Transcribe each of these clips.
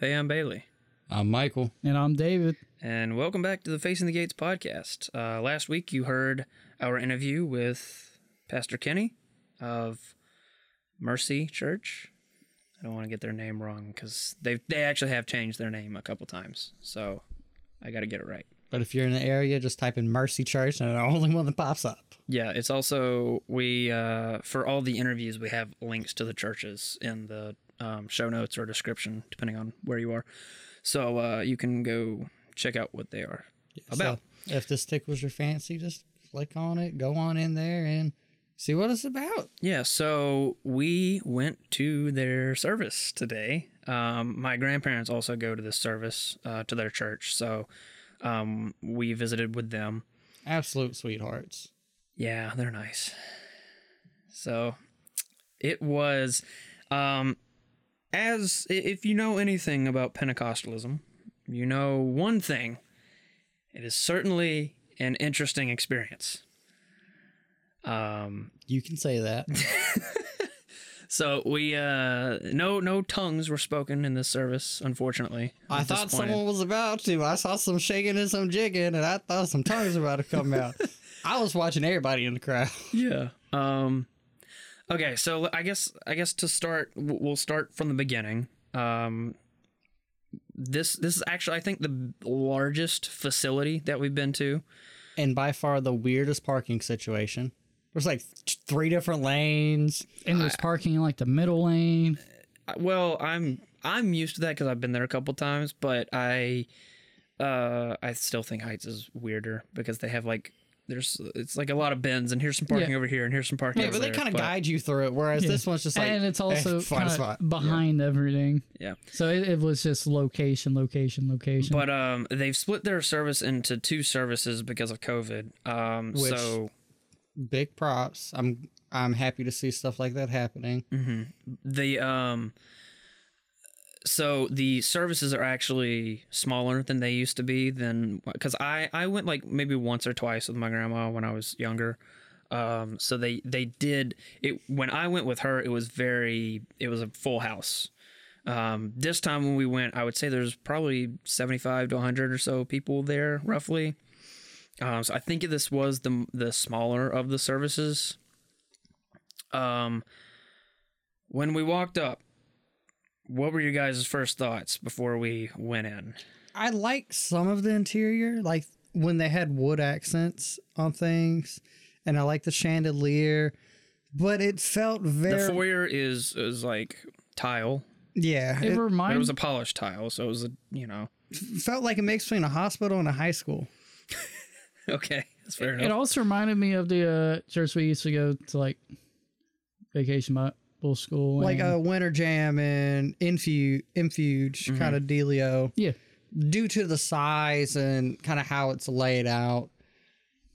Hey, I'm Bailey, I'm Michael. And I'm David. and welcome back to the Facing the Gates podcast. Uh, last week, you heard our interview with Pastor Kenny of Mercy Church. I don't want to get their name wrong because they they actually have changed their name a couple times, so I got to get it right. But if you're in the area, just type in Mercy Church, and the only one that pops up. Yeah, it's also we uh, for all the interviews we have links to the churches in the um, show notes or description, depending on where you are. So uh, you can go check out what they are about. So if this tickles your fancy, just click on it, go on in there, and see what it's about. Yeah, so we went to their service today. Um, my grandparents also go to this service uh, to their church, so um, we visited with them. Absolute sweethearts. Yeah, they're nice. So it was, um, as if you know anything about Pentecostalism, you know one thing. It is certainly an interesting experience. Um, You can say that. so we uh no no tongues were spoken in this service, unfortunately. I thought someone was about to. I saw some shaking and some jigging, and I thought some tongues were about to come out. I was watching everybody in the crowd. Yeah. Um okay, so I guess I guess to start we'll start from the beginning. Um this this is actually I think the largest facility that we've been to. And by far the weirdest parking situation. There's like th- three different lanes. And there's parking in like the middle lane. Well, I'm I'm used to that cuz I've been there a couple times, but I uh I still think Heights is weirder because they have like there's it's like a lot of bins and here's some parking Yeah. over here and here's some parking Yeah, over but they kind of guide you through it, whereas Yeah. this one's just like and it's eh, also find a kind spot. of behind everything. Yeah. So it, it was just location, location, location. But um, they've split their service into two services because of COVID. Um, Which- so Big props. I'm I'm happy to see stuff like that happening. the um, so the services are actually smaller than they used to be. Than because I I went like maybe once or twice with my grandma when I was younger. Um, so they they did it when I went with her. It was very it was a full house. Um, this time when we went, I would say there's probably 75 to 100 or so people there, roughly. Um, so I think this was the the smaller of the services. Um, when we walked up, what were your guys' first thoughts before we went in? I like some of the interior, like when they had wood accents on things, and I like the chandelier, but it felt very. The foyer is is like tile, yeah. it, It, reminds it was a polished tile, so it was a you know felt like a mix between a hospital and a high school. okay, that's fair It enough. It also reminded me of the uh, church we used to go to, like vacation Bible school. like a winter jam and infuge, mm-hmm. infuge kind of dealio. yeah, due to the size and kind of how it's laid out.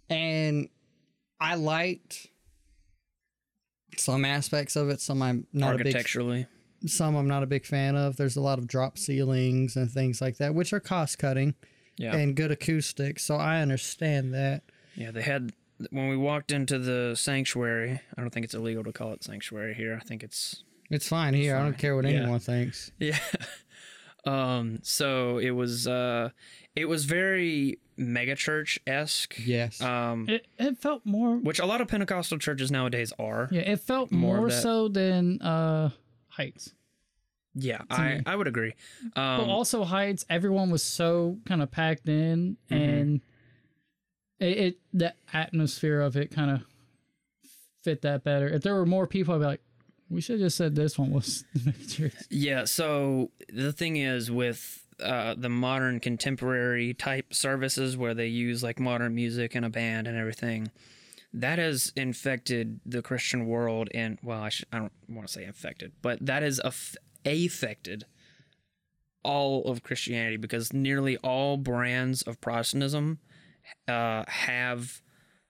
And I liked some aspects of it. Some I'm not a big. Architecturally, Some I'm not a big fan of. There's a lot of drop ceilings and things like that, which are cost cutting yeah, and good acoustics. So I understand that. yeah. They had when we walked into the sanctuary. I don't think it's illegal to call it sanctuary here. I think it's It's fine here. I don't care what Yeah. anyone thinks. Yeah. Um, so it was uh it was very megachurch esque. Yes. Um it, it felt more. which a lot of Pentecostal churches nowadays are. Yeah, it felt More more, so than uh Heights. Yeah, I, I would agree. But Um also Heights, everyone was so kind of packed in, Mm-hmm. and it, it the atmosphere of it kind of fit that better. If there were more people, I'd be like, we should have just said this one was the church. yeah, so the thing is with uh, the modern contemporary type services where they use like modern music and a band and everything, that has infected the Christian world. And well, I, sh- I don't want to say infected, but that has aff- affected all of Christianity because nearly all brands of Protestantism uh, have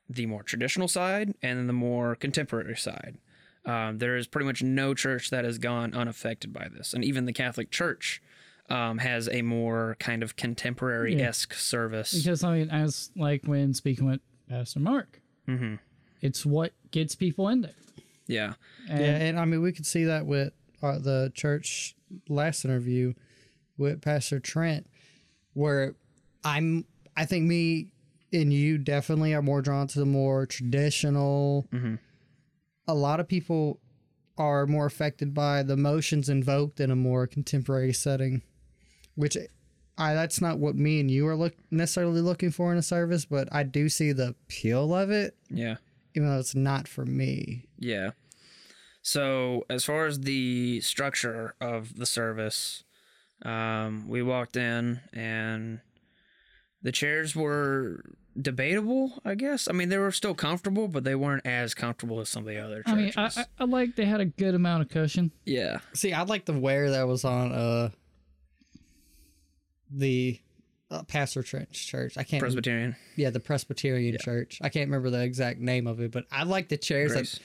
the more traditional side and the more contemporary side. Um, there is pretty much no church that has gone unaffected by this, and even the Catholic Church um, has a more kind of contemporary esque service. Because I mean, as like when speaking with Pastor Mark, Mhm. it's what gets people in there. yeah, And yeah, and I mean we could see that with uh, the church last interview. with Pastor Trent, where I'm I think me and you definitely are more drawn to the more traditional. A lot of people are more affected by the emotions invoked in a more contemporary setting, which I that's not what me and you are look necessarily looking for in a service, but I do see the appeal of it, Yeah. even though it's not for me. Yeah. So as far as the structure of the service, um, we walked in and the chairs were debatable. I guess. I mean, they were still comfortable, but they weren't as comfortable as some of the other I mean, churches. I, I, I like they had a good amount of cushion. yeah. See, I'd like the wear that was on uh the uh, Pastor Trent's Church. I can't. Presbyterian. yeah, the Presbyterian Church. I can't remember the exact name of it, but I like the chairs. That, Grace.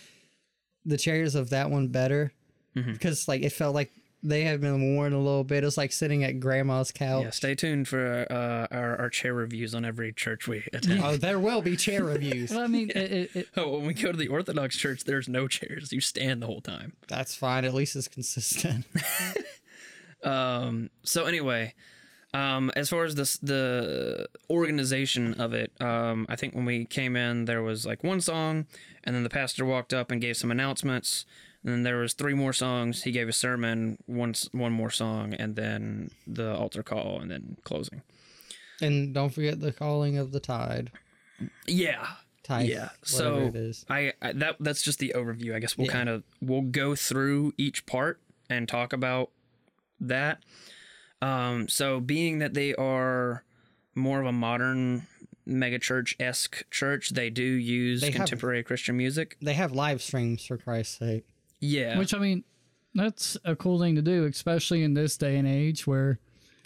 the chairs of that one better Mm-hmm. because like it felt like they have been worn a little bit. It's like sitting at grandma's couch. Yeah, stay tuned for uh, our, our chair reviews on every church we attend. Oh, there will be chair reviews. Well, I mean, it, it, it, Oh, when we go to the Orthodox church, there's no chairs. You stand the whole time. That's fine. At least it's consistent. Um, so anyway, um, as far as this the organization of it, um, I think when we came in, there was like one song, and then the pastor walked up and gave some announcements. And then there was three more songs. He gave a sermon, one s- one more song, and then the altar call, and then closing. and don't forget the calling of the tithe. Yeah, Tithe. yeah. So it is. I, I that that's just the overview. I guess we'll Yeah. kind of we'll go through each part and talk about that. Um, so being that they are more of a modern megachurch esque church, they do use They have- contemporary Christian music. They have live streams for Christ's sake. Yeah, which I mean, that's a cool thing to do, especially in this day and age where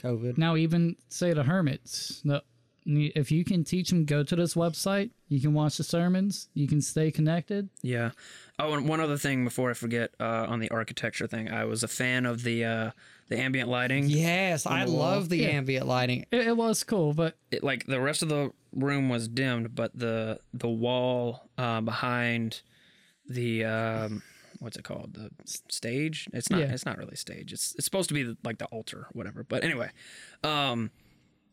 COVID. now even say the hermits, the, if you can teach them, go to this website, you can watch the sermons, you can stay connected. yeah. Oh, and one other thing before I forget, uh, on the architecture thing, I was a fan of the uh, the ambient lighting. Yes, I the love the Yeah. ambient lighting. It, it was cool, but it, like the rest of the room was dimmed, but the the wall uh, behind the um, what's it called the stage? It's not. Yeah. It's not really stage. It's it's supposed to be like the altar, or whatever. But anyway, um,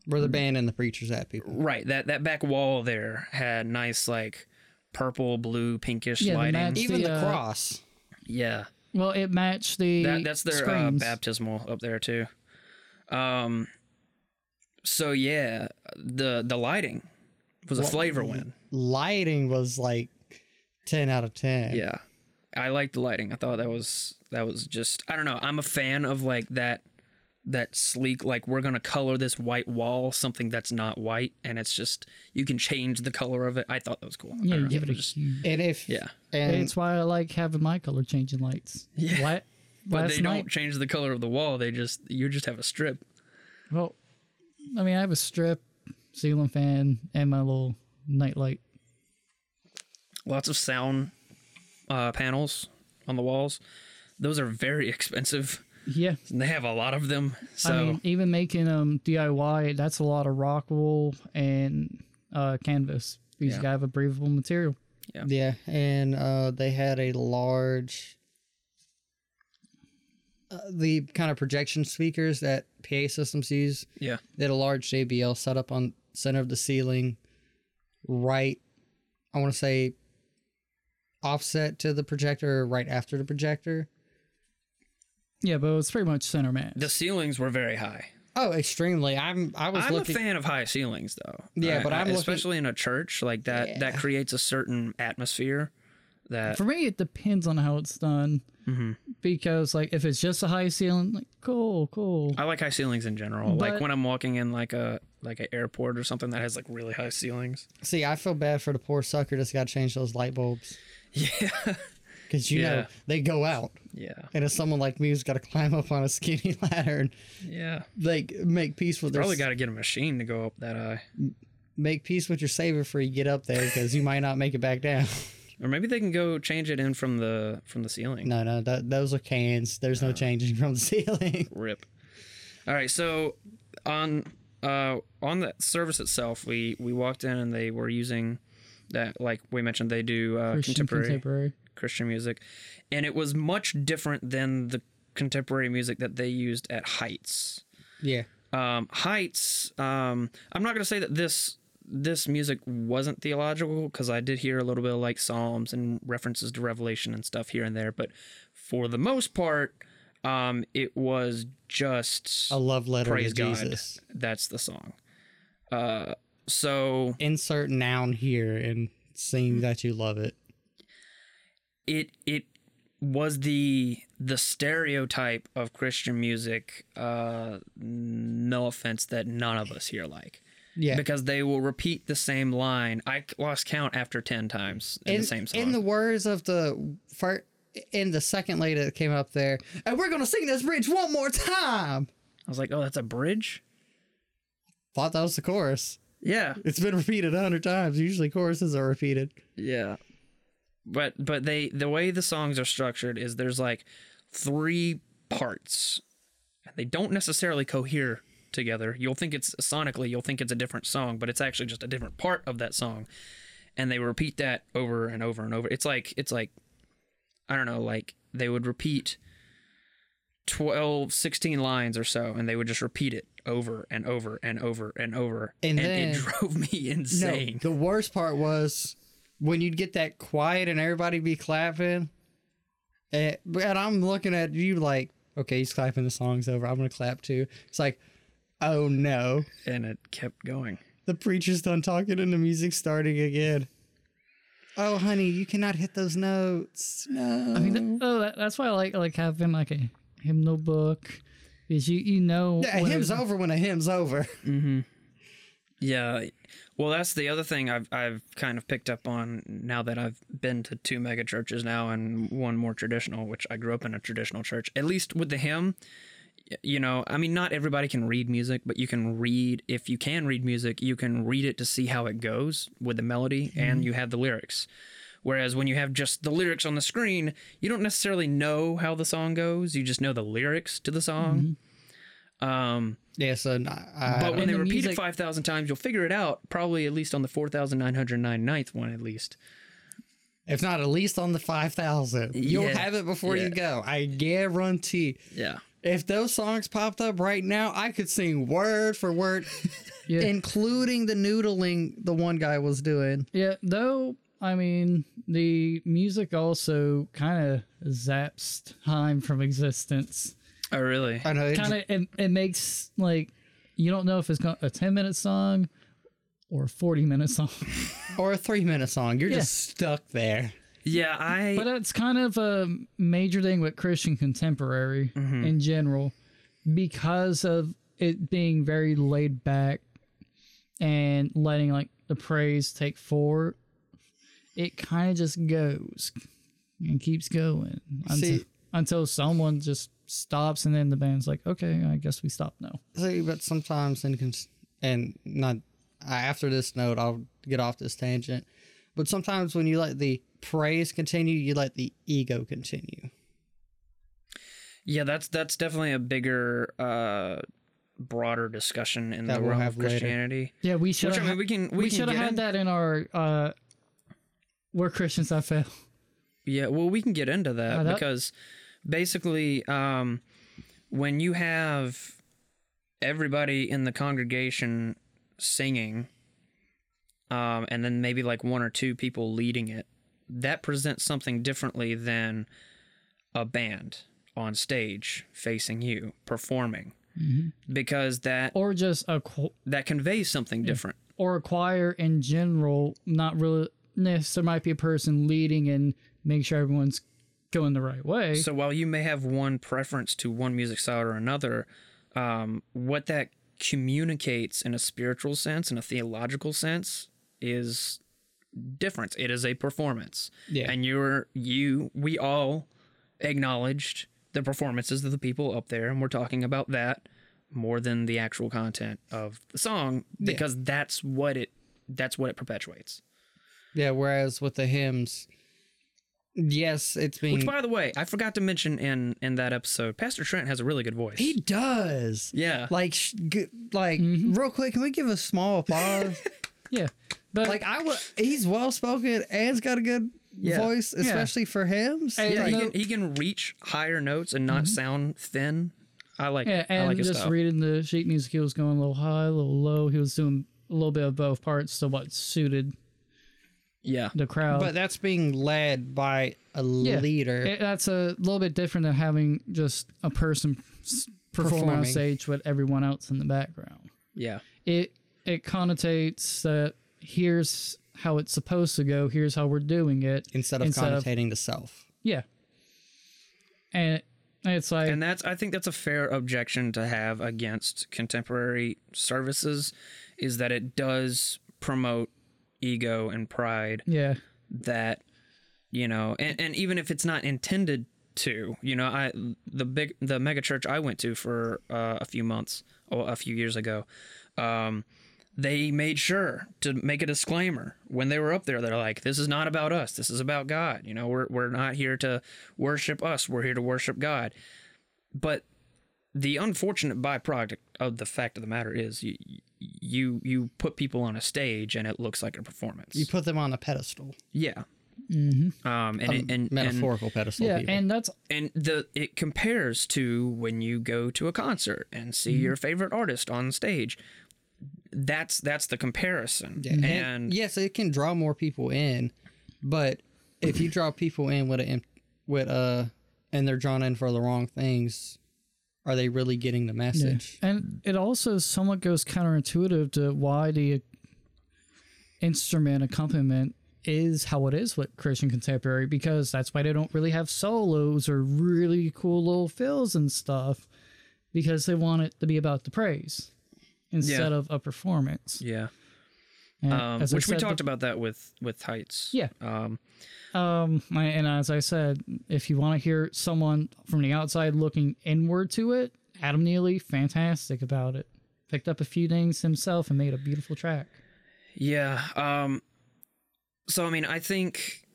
Where the band and the preachers at people. right that that back wall there had nice like purple, blue, pinkish Yeah, lighting. match- Even The, the, uh, cross. yeah, well, it matched the that that's their uh, baptismal up there too. Um, so yeah, the the lighting was a flavor win. Lighting was like ten out of ten. Yeah. I like the lighting. I thought that was that was just I don't know. I'm a fan of like that that sleek like we're going to color this white wall something that's not white and it's just you can change the color of it. I thought that was cool. Yeah, don't you know, give it a just- And if Yeah. and It's why I like having my color changing lights. Yeah. La- But last they night, don't change the color of the wall. They just you just have a strip. well, I mean, I have a strip, ceiling fan, and my little night light. Lots of sound uh, panels on the walls. Those are very expensive. Yeah. And they have a lot of them. So I mean, even making um DIY, that's a lot of rock wool and uh, canvas. because Yeah. You gotta have a breathable material. Yeah, yeah, and uh, they had a large. Uh, the kind of projection speakers that PA systems use. yeah. They had a large JBL set up on center of the ceiling, right. I want to say offset to the projector, or right after the projector. Yeah, but it's pretty much center mass. The ceilings were very high. Oh, extremely! I'm. I was I'm looking. a fan of high ceilings, though. Yeah, I- but I- I'm looking- especially in a church like that. That creates a certain atmosphere. That For me, it depends on how it's done. Mm-hmm. Because like if it's just a high ceiling, like cool, cool. I like high ceilings in general. like when I'm walking in like a like an airport or something that has like really high ceilings. See, I feel bad for the poor sucker that's got to change those light bulbs Yeah, because you know they go out, yeah, and if someone like me who's got to climb up on a skinny ladder and yeah. like make peace with their Probably got to get a machine to go up that high, make peace with your savior before you get up there because you might not make it back down. or maybe they can go change it in from the from the ceiling. no, no, that, those are cans. There's no changing from the ceiling. Rip. All right, so on uh on the service itself, we we walked in and they were using that like we mentioned they do uh, Christian contemporary contemporary. Christian music, and it was much different than the contemporary music that they used at Heights. Yeah. Um, Heights. Um, I'm not gonna say that this this music wasn't theological because I did hear a little bit of like Psalms and references to Revelation and stuff here and there, but for the most part, um, it was just A love letter praise to God. Jesus. That's the song. Uh, so Insert noun here and sing that you love it. it it was the the stereotype of Christian music. Uh, no offense, that none of us here like. Yeah. because they will repeat the same line. I lost count after ten times in, in, the same song. in the words of the first, in the second lady that came up there, and we're gonna sing this bridge one more time. I was like, oh, that's a bridge. Thought that was the chorus. Yeah, It's been repeated a hundred times. Usually choruses are repeated. yeah. But but they the way the songs are structured is there's like three parts, and they don't necessarily cohere together. You'll think it's sonically, you'll think it's a different song, but it's actually just a different part of that song, and they repeat that over and over and over. It's like it's like I don't know, like they would repeat 12, 16 lines or so, and they would just repeat it over and over and over and over, And and, then- it drove me insane. No, the worst part was when you'd get that quiet and everybody be clapping. And, and I'm looking at you like, okay, he's clapping. The song's over. I'm gonna clap too. It's like, oh no, and it kept going. the preacher's done talking and the music's starting again. Oh, honey, you cannot hit those notes. No. I mean, th- oh, that, that's why I like like having like a hymnal book, is you you know yeah, a hymn's over when a hymn's over. Mm-hmm. Yeah. Well, that's the other thing I've I've kind of picked up on now that I've been to two mega churches now and one more traditional, which I grew up in a traditional church. At least with the hymn, you know, I mean, not everybody can read music, but you can read. If you can read music, you can read it to see how it goes with the melody, and you have the lyrics. Whereas when you have just the lyrics on the screen, you don't necessarily know how the song goes. You just know the lyrics to the song. Um, Yeah, so n- I, but when they the repeat music- it 5,000 times, you'll figure it out, probably at least on the 4,999th one, at least. if not at least on the 5,000, you'll Yeah, have it before yeah. you go. I guarantee. Yeah. If those songs popped up right now, I could sing word for word, Yeah. including the noodling the one guy was doing. Yeah, though I mean the music also kind of zaps time from existence. Oh, really? I know. It, Kind of it, it makes like you don't know if it's a ten minute song or a forty minute song. or a three minute song. You're Yeah. just stuck there. Yeah, I. but it's kind of a major thing with Christian contemporary mm-hmm. in general because of it being very laid back and letting like the praise take forward. It kind of just goes and keeps going until, See- until someone just stops and then the band's like, okay, I guess we stop now. See, but sometimes in cons- and not after this note, I'll get off this tangent. But sometimes when you let the praise continue, you let the ego continue. yeah, that's that's definitely a bigger, uh, broader discussion in That the we'll realm have of later. Christianity. Yeah, we should Which I mean, we can we, we should have had in- that in our uh we're Christians that fail. Yeah, well, we can get into that that- because basically, um, when you have everybody in the congregation singing, um, and then maybe like one or two people leading it, that presents something differently than a band on stage facing you performing, because that Or just a qu- that conveys something different. or a choir in general, not really. Yes, there might be a person leading and make sure everyone's going the right way. So while you may have one preference to one music style or another, um, what that communicates in a spiritual sense, in a theological sense, is difference. It is a performance. Yeah. And you're you we all acknowledged the performances of the people up there, and we're talking about that more than the actual content of the song because that's what it that's what it perpetuates. Yeah. Whereas with the hymns, yes, it's being. Which, by the way, I forgot to mention in in that episode, Pastor Trent has a really good voice. he does. yeah, Like, sh- g- like, Mm-hmm. real quick, can we give a small applause? yeah, but like, I would. He's well spoken and's got a good Yeah. voice, especially for hymns. Hey, yeah, he no- can he can reach higher notes and not sound thin. I like. Yeah, I and like his just style. reading the sheet music, he was going a little high, a little low. He was doing a little bit of both parts to what suited yeah. the crowd. But that's being led by a leader. It- that's a little bit different than having just a person perform performing on stage with everyone else in the background. Yeah. It it connotates that here's how it's supposed to go. Here's how we're doing it. instead of instead of- connotating the self. Yeah, and it's like And that's I think that's a fair objection to have against contemporary services is that it does promote ego and pride yeah, that you know and, and even if it's not intended to you know i the big the mega church i went to for uh, a few months or a few years ago um they made sure to make a disclaimer when they were up there. They're like this is not about us. This is about god. You know we're, we're not here to worship us. We're here to worship god. But the unfortunate byproduct of the fact of the matter is you you you put people on a stage and it looks like a performance You put them on a pedestal, yeah. Um, and, it- and, and metaphorical pedestal. yeah, people. and that's and the it compares to when you go to a concert and see your favorite artist on stage. That's that's the comparison. And And yes, it can draw more people in, but if you draw people in with a with a and they're drawn in for the wrong things, are they really getting the message? And it also somewhat goes counterintuitive to why the instrument accompaniment is how it is with Christian contemporary because that's why they don't really have solos or really cool little fills and stuff because they want it to be about the praise instead Yeah. of a performance. yeah, um, as I which we talked the- about that with with Heights. Yeah. Um, Um, and as I said, if you want to hear someone from the outside looking inward to it, Adam Neely, fantastic about it. Picked up a few things himself and made a beautiful track. Yeah. Um so I mean I think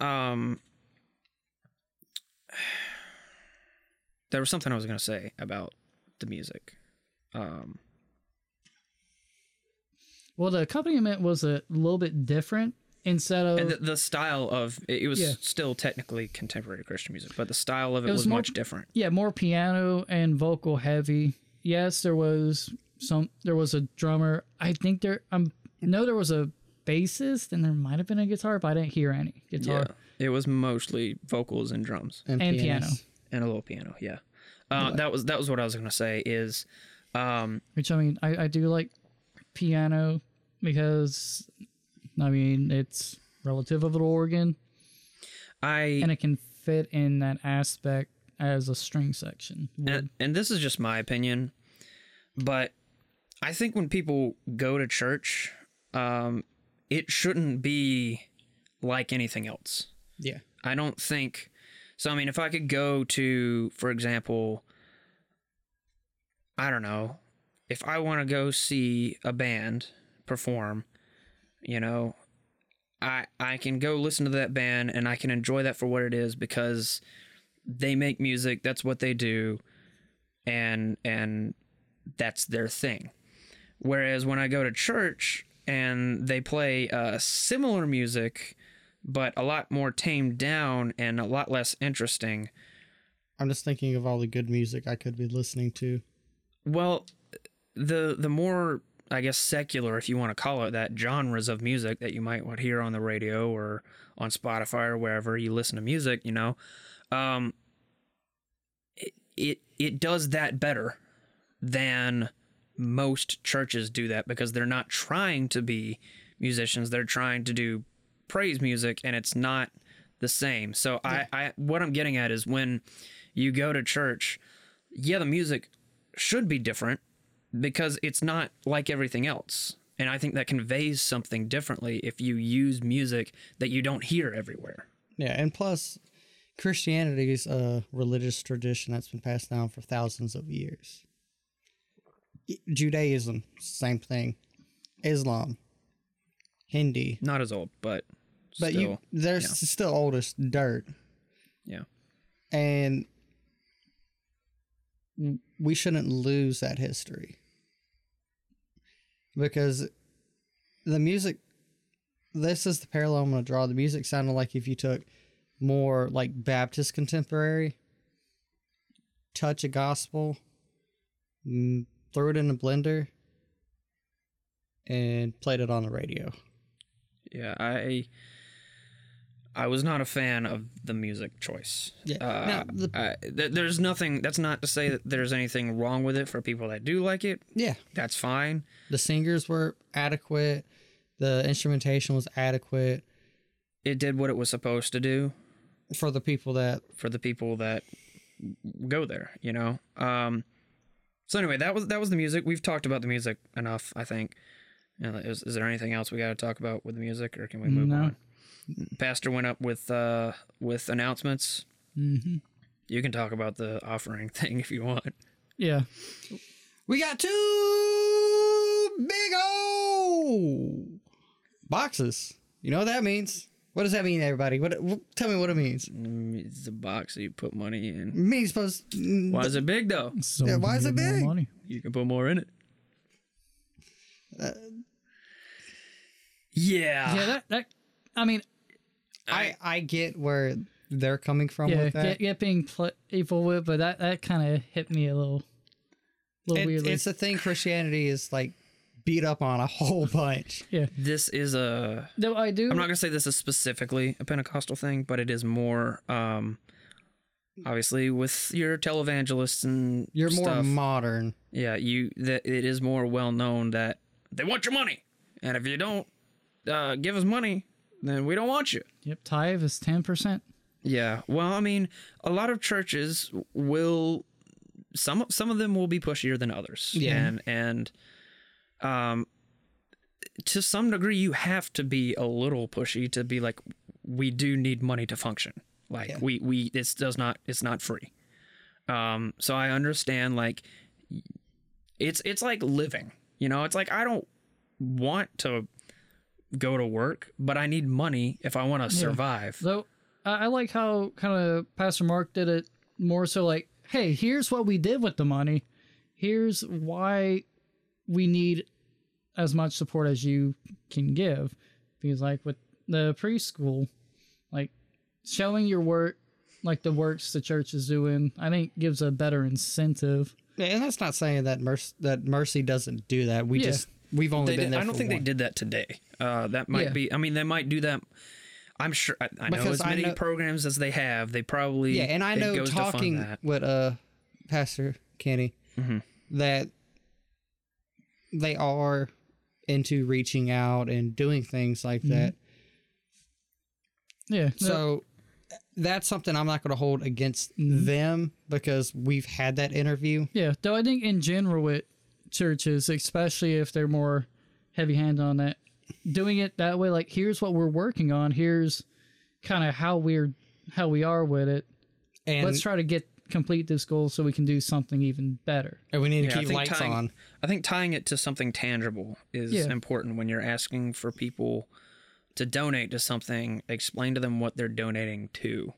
um there was something I was gonna say about the music. Um Well, the accompaniment was a little bit different. Instead of and the, the style of it, it was Yeah. still technically contemporary Christian music, but the style of it, It was was, more- much different. yeah, more piano and vocal heavy. Yes, there was some. There was a drummer. I think there. Um, no, there was a bassist, and there might have been a guitar, but I didn't hear any guitar. Yeah. It was mostly vocals and drums And piano. and a little piano, yeah. Uh, that was that was what I was gonna say is um Which I mean, I, I do like piano because I mean it's relative of an organ, I and it can fit in that aspect as a string section. and, and this is just my opinion, but I think when people go to church, um, it shouldn't be like anything else. Yeah. I don't think so. I mean, if I could go to, for example, I don't know, if I want to go see a band perform, you know, I I can go listen to that band and I can enjoy that for what it is because they make music. That's what they do, and and that's their thing. Whereas when I go to church and they play uh, similar music, but a lot more tamed down and a lot less interesting. I'm just thinking of all the good music I could be listening to. Well, the the more I guess secular, if you want to call it that, genres of music that you might hear on the radio or on Spotify or wherever you listen to music, you know, um, it it, it does that better than most churches do that because they're not trying to be musicians; they're trying to do praise music, and it's not the same. So I, I what I'm getting at is when you go to church, yeah, the music should be different because it's not like everything else. And I think that conveys something differently if you use music that you don't hear everywhere. Yeah, and plus, Christianity is a religious tradition that's been passed down for thousands of years. Judaism, same thing. Islam, Hindi, Not as old, but but still, you they're yeah. still old as dirt, yeah. and we shouldn't lose that history because the music. This is the parallel I'm going to draw. The music sounded like if you took more like Baptist contemporary, touch of gospel, mm, threw it in a blender, and played it on the radio. Yeah, I I was not a fan of the music choice. Yeah. Uh, Now, the- I, th- there's nothing. That's not to say that there's anything wrong with it for people that do like it. Yeah, That's fine. the singers were adequate. The instrumentation was adequate It did what it was supposed to do for the people that. for the people that go there. You know. Um. So anyway, that was that was the music. We've talked about the music enough, I think. You know, is, is there anything else we got to talk about with the music, or can we move No. on? Pastor went up with uh with announcements. hmm You can talk about the offering thing if you want. Yeah. We got two big old boxes. You know what that means? What does that mean, everybody? What? what tell me what it means. Mm, It's a box that you put money in. means supposed. Why is it big though? So Yeah, why is it big? Money. You can put more in it. yeah. Yeah, that, that I mean, I I get where they're coming from yeah, with that. get, get being pl- evil with, but that that kind of hit me a little, little It- weirdly. it's the thing. Christianity is like beat up on a whole bunch. yeah, This is a. though I do. I'm not gonna say this is specifically a Pentecostal thing, but it is more. um Obviously, with your televangelists and You're more modern. yeah, you that it is more well known that they want your money, and if you don't uh, give us money, then we don't want you. Yep, tithe is ten percent. Yeah. Well, I mean, a lot of churches will some some of them will be pushier than others. Yeah. And and um to some degree you have to be a little pushy to be like we do need money to function. Like Yeah. we we this does not it's not free. Um so I understand like it's it's like living. You know, it's like I don't want to go to work, but I need money if I want to survive. Though I, I like how kind of Pastor Mark did it more so like, hey, here's what we did with the money. Here's why we need as much support as you can give. Because like with the preschool, like showing your work, like the works the church is doing, I think gives a better incentive. Yeah, and that's not saying that mercy that mercy doesn't do that. We Yeah. just we've only They been did, there. I don't think one. they did that today. Uh, that might Yeah. be. I mean, they might do that. I'm sure. I, I know as many know- programs as they have, they probably. Yeah, and I know goes to fund talking with uh Pastor Kenny Mhm. that they are into reaching out and doing things like that. Yeah. So that's something I'm not going to hold against Mm-hmm. them because we've had that interview. Yeah, though I think in general with churches, especially if they're more heavy handed on that, doing it that way, like here's what we're working on, here's kind of how we're how we are with it. And, Let's try to get complete this goal so we can do something even better. and we need to Yeah, I keep think lights tying- on. I think tying it to something tangible is Yeah. important when you're asking for people to donate to something. Explain to them what they're donating to.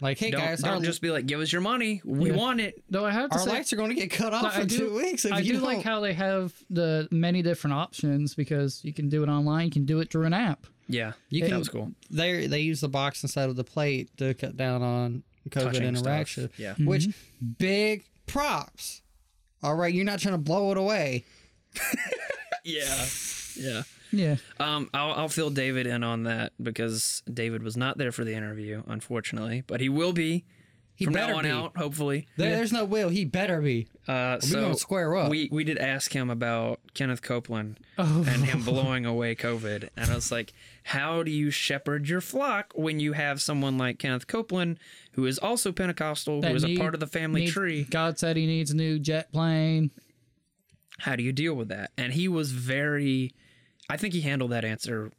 Like, hey Don't, guys, don't our, just be like, "Give us your money. We Yeah. want it." Though I have to our say, lights are going to get cut off I in do- two weeks if I you do like don't. how they have the many different options because you can do it online, you can do it through an app. Yeah, You that can- was cool. they they use the box instead of the plate to cut down on COVID Touching interaction. stuff, yeah. Mm-hmm. Which big props. All right, you're not trying to blow it away. Yeah, yeah. Yeah. Um, I'll, I'll fill David in on that because David was not there for the interview, unfortunately, but he will be He from better now on be. out, hopefully. There, There's no will. He better be. Uh, we so gonna square up. We we did ask him about Kenneth Copeland Oh. and him blowing away COVID, and I was like, "How do you shepherd your flock when you have someone like Kenneth Copeland, who is also Pentecostal, who That is need- a part of the family need- tree? God said he needs a new jet plane. How do you deal with that?" And he was very, I think he handled that answer.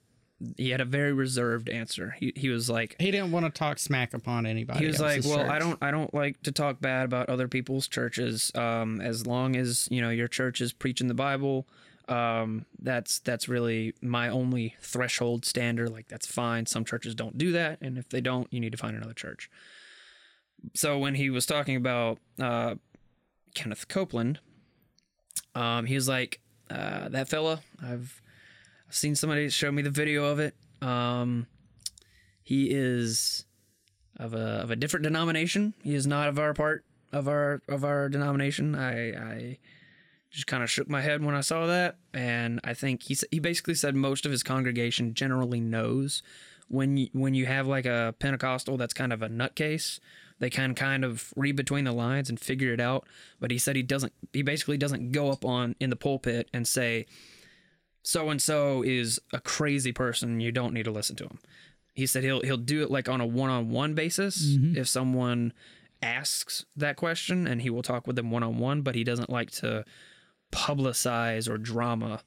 He had a very reserved answer. He he was like, He didn't want to talk smack upon anybody. he was like, "Well, I don't, I don't like to talk bad about other people's churches. Um, as long as you know your church is preaching the Bible, um, that's that's really my only threshold standard. Like that's fine. Some churches don't do that, and if they don't, you need to find another church." So when he was talking about uh, Kenneth Copeland, um, he was like, uh, "That fella, I've, I've seen somebody show me the video of it. Um, he is." of a of a different denomination. He is not of our part of our of our denomination. I I just kind of shook my head when I saw that, and I think he he basically said most of his congregation generally knows when you, when you have like a Pentecostal that's kind of a nutcase, they can kind of read between the lines and figure it out. But he said he doesn't. He basically doesn't go up on in the pulpit and say, "So and so is a crazy person. You don't need to listen to him." He said he'll he'll do it like on a one on one basis mm-hmm. if someone asks that question, and he will talk with them one on one. But he doesn't like to publicize or drama,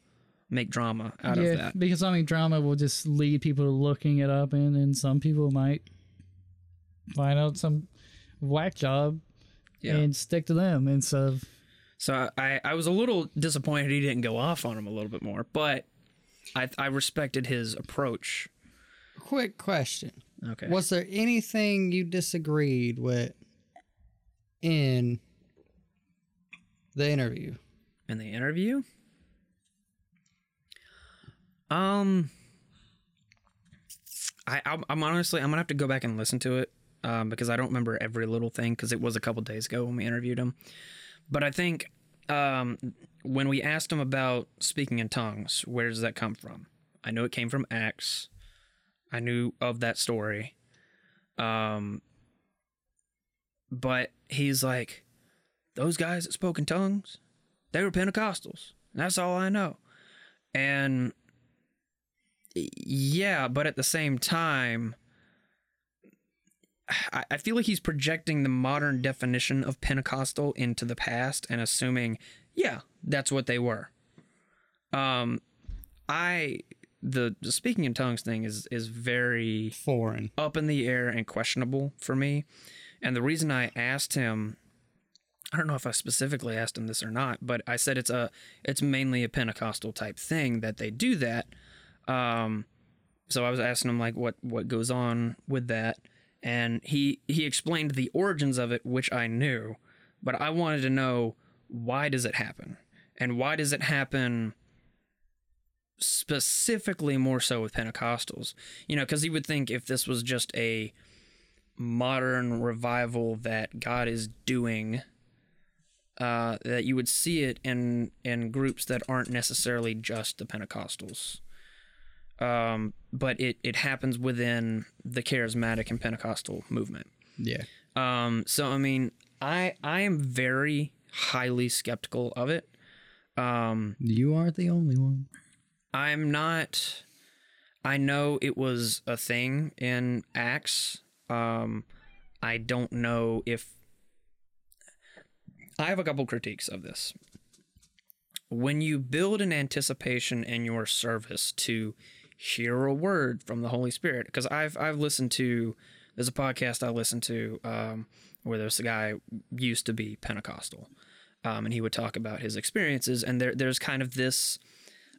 make drama out yeah, of that. because I mean, drama will just lead people to looking it up, and then some people might find out some whack job Yeah. and stick to them instead of So I, I was a little disappointed he didn't go off on him a little bit more, but I, I respected his approach. Quick question. Okay. Was there anything you disagreed with in the interview? in the interview? Um, I I'm, I'm honestly I'm gonna have to go back and listen to it um, because I don't remember every little thing because it was a couple days ago when we interviewed him. But I think um, when we asked him about speaking in tongues, where does that come from? I know it came from Acts. I knew of that story. Um, but he's like, those guys that spoke in tongues, they were Pentecostals. That's all I know. And yeah, but at the same time, I feel like he's projecting the modern definition of Pentecostal into the past and assuming, yeah, that's what they were. Um, I the, the speaking in tongues thing is is very Foreign. up in the air and questionable for me. And the reason I asked him, I don't know if I specifically asked him this or not, but I said it's a it's mainly a Pentecostal type thing that they do that. Um, so I was asking him like what what goes on with that, and he he explained the origins of it, which I knew, but I wanted to know why does it happen, and why does it happen specifically more so with Pentecostals. You know, because he would think if this was just a modern revival that God is doing, uh, that you would see it in in groups that aren't necessarily just the Pentecostals. Um, but it it happens within the charismatic and Pentecostal movement. Yeah. Um, so I mean, I I am very highly skeptical of it. Um, You aren't the only one. I'm not. I know it was a thing in Acts. Um, I don't know if. I have a couple critiques of this. When you build an anticipation in your service to hear a word from the Holy Spirit, because I've I've listened to there's a podcast I listened to um, where there's a guy used to be Pentecostal, um, and he would talk about his experiences, and there there's kind of this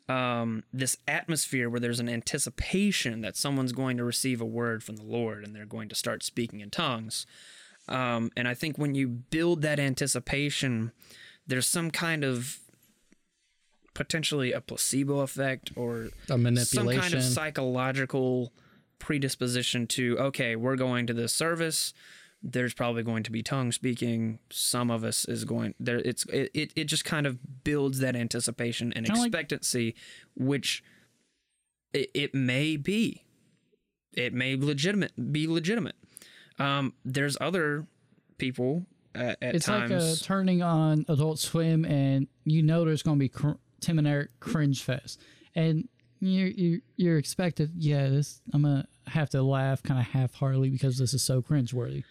um, this atmosphere where there's an anticipation that someone's going to receive a word from the Lord and they're going to start speaking in tongues. Um, and I think when you build that anticipation, there's some kind of potentially a placebo effect or A manipulation, some kind of psychological predisposition to okay we're going to this service. There's probably going to be tongue speaking. Some of us is going there it's it, it, just kind of builds that anticipation and Kinda like- expectancy which it, it may be. It may legitimate be legitimate. Um there's other people at, at it's times. like turning on Adult Swim, and you know there's going to be cr- Tim and Eric cringe fest, and you you you're expected. Yeah, this I'm gonna have to laugh kind of half heartedly because this is so cringeworthy.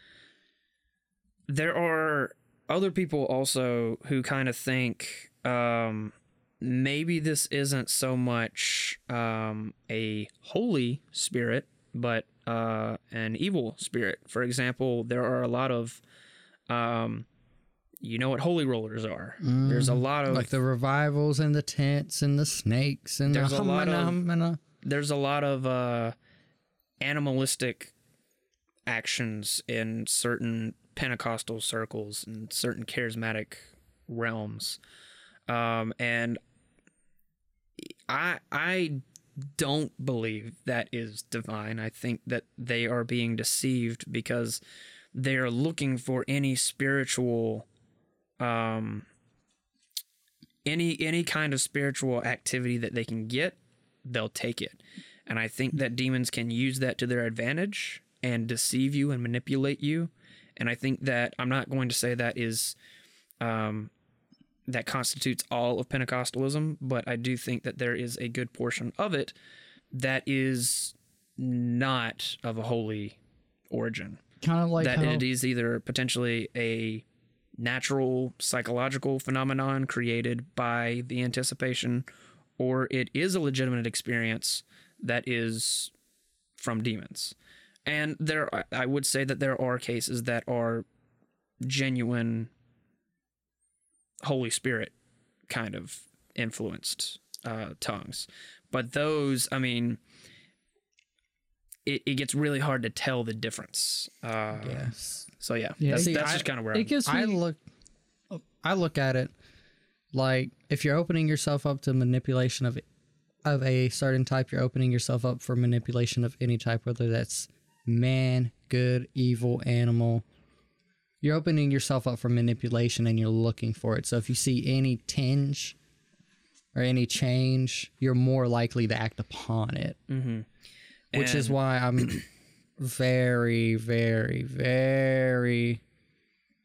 there are other people also who kind of think um, maybe this isn't so much um, a holy spirit, but uh, an evil spirit. For example, there are a lot of, um, you know what holy rollers are. There's a lot of like the revivals and the tents and the snakes and There's the a lot of- humana. there's a lot of uh, animalistic actions in certain Pentecostal circles and certain charismatic realms, um, and I I don't believe that is divine. I think that they are being deceived because they are looking for any spiritual um any any kind of spiritual activity that they can get, they'll take it. And I think that demons can use that to their advantage and deceive you and manipulate you. And I think that I'm not going to say that is um, that constitutes all of Pentecostalism, but I do think that there is a good portion of it that is not of a holy origin. Kind of like that how, it is either potentially a natural psychological phenomenon created by the anticipation, or it is a legitimate experience that is from demons. And there, I would say that there are cases that are genuine Holy Spirit kind of influenced uh, tongues. But those, I mean, it, it gets really hard to tell the difference. Uh, Yes. So yeah, Yeah, that's, see, that's I- just kind of where it I'm, gives me I look I look at it like if you're opening yourself up to manipulation of of a certain type, you're opening yourself up for manipulation of any type, whether that's man, good, evil, animal. You're opening yourself up for manipulation and you're looking for it. So if you see any tinge or any change, you're more likely to act upon it. Which is why I'm very, very, very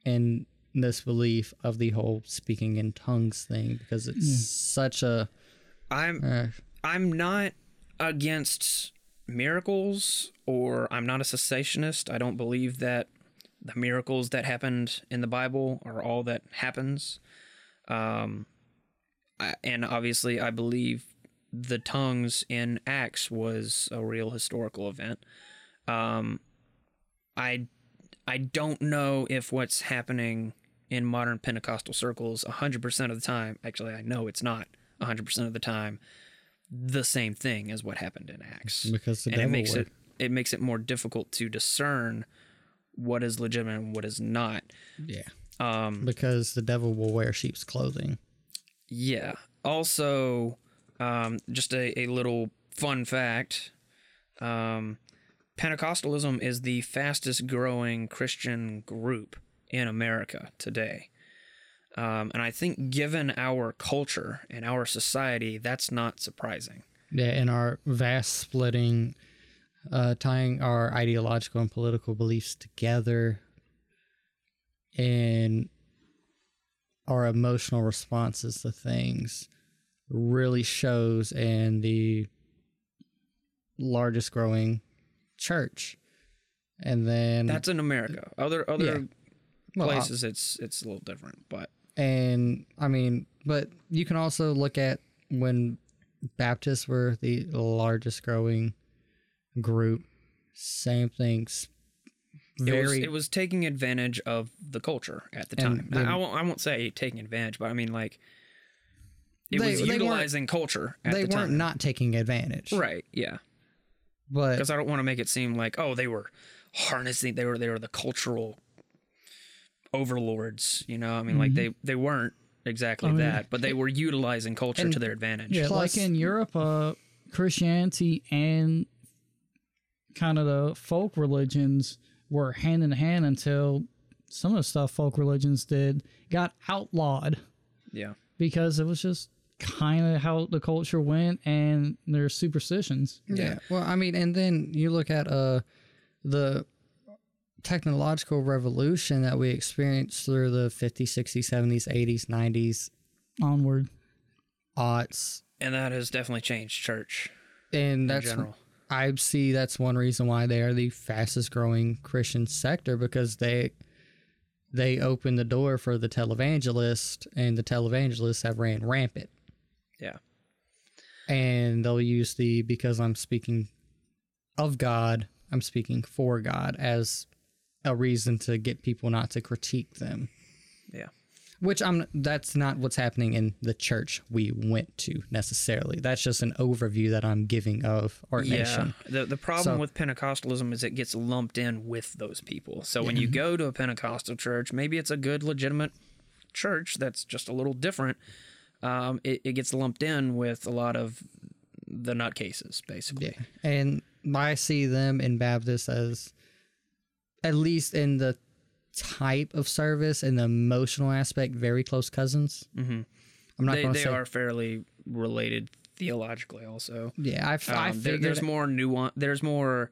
in this belief of the whole speaking in tongues thing because it's such a I'm uh, I'm not against miracles or I'm not a cessationist. I don't believe that the miracles that happened in the Bible are all that happens. Um, I, and obviously, I believe the tongues in Acts was a real historical event. Um, I I don't know if what's happening in modern Pentecostal circles 100% of the time, actually, I know it's not 100% of the time, the same thing as what happened in Acts. because the and it devil makes it it makes it more difficult to discern what is legitimate and what is not. yeah Um, because the devil will wear sheep's clothing. Yeah. Also, um, just a, a little fun fact um, Pentecostalism is the fastest growing Christian group in America today. Um, and I think, given our culture and our society, that's not surprising. Yeah, in our vast splitting, uh, tying our ideological and political beliefs together, and our emotional responses to things really shows in the largest growing church. And then That's in America. Other other Yeah. Well, places, it's it's a little different. But And I mean, but you can also look at when Baptists were the largest growing group. Same things. it was it was taking advantage of the culture at the time. I, I won't I won't say taking advantage, but I mean like it They- was they weren't- utilizing culture at they the weren't time. not taking advantage, right. Yeah, But because I don't want to make it seem like oh they were harnessing they were they were the cultural overlords. You know, I mean like they they weren't exactly I mean, that, but they were utilizing culture and- to their advantage. Yeah, Plus- like in Europe, uh, Christianity and kind of the folk religions were hand in hand until some of the stuff folk religions did got outlawed yeah. because it was just kind of how the culture went and their superstitions. yeah. Well, I mean, and then you look at uh the technological revolution that we experienced through the 50s, 60s, 70s, 80s, 90s, Onward. aughts, And that has definitely changed church and in that's general. I see that's one reason why they are the fastest growing Christian sector because they they opened the door for the televangelist and the televangelists have ran rampant Yeah. and they'll use the because I'm speaking of God, I'm speaking for God as a reason to get people not to critique them. Yeah. Which I'm that's not what's happening in the church we went to necessarily. That's just an overview that I'm giving of our nation. The the problem So- with Pentecostalism is it gets lumped in with those people. So when you go to a Pentecostal church, maybe it's a good, legitimate church that's just a little different. Um, it, it gets lumped in with a lot of the nutcases, basically. Yeah. And I see them in Baptist as, at least in the type of service and the emotional aspect, very close cousins. Mhm. I'm not they they say. are fairly related theologically also. yeah, I, f- I Um, there- figured. there's more nuance. There's more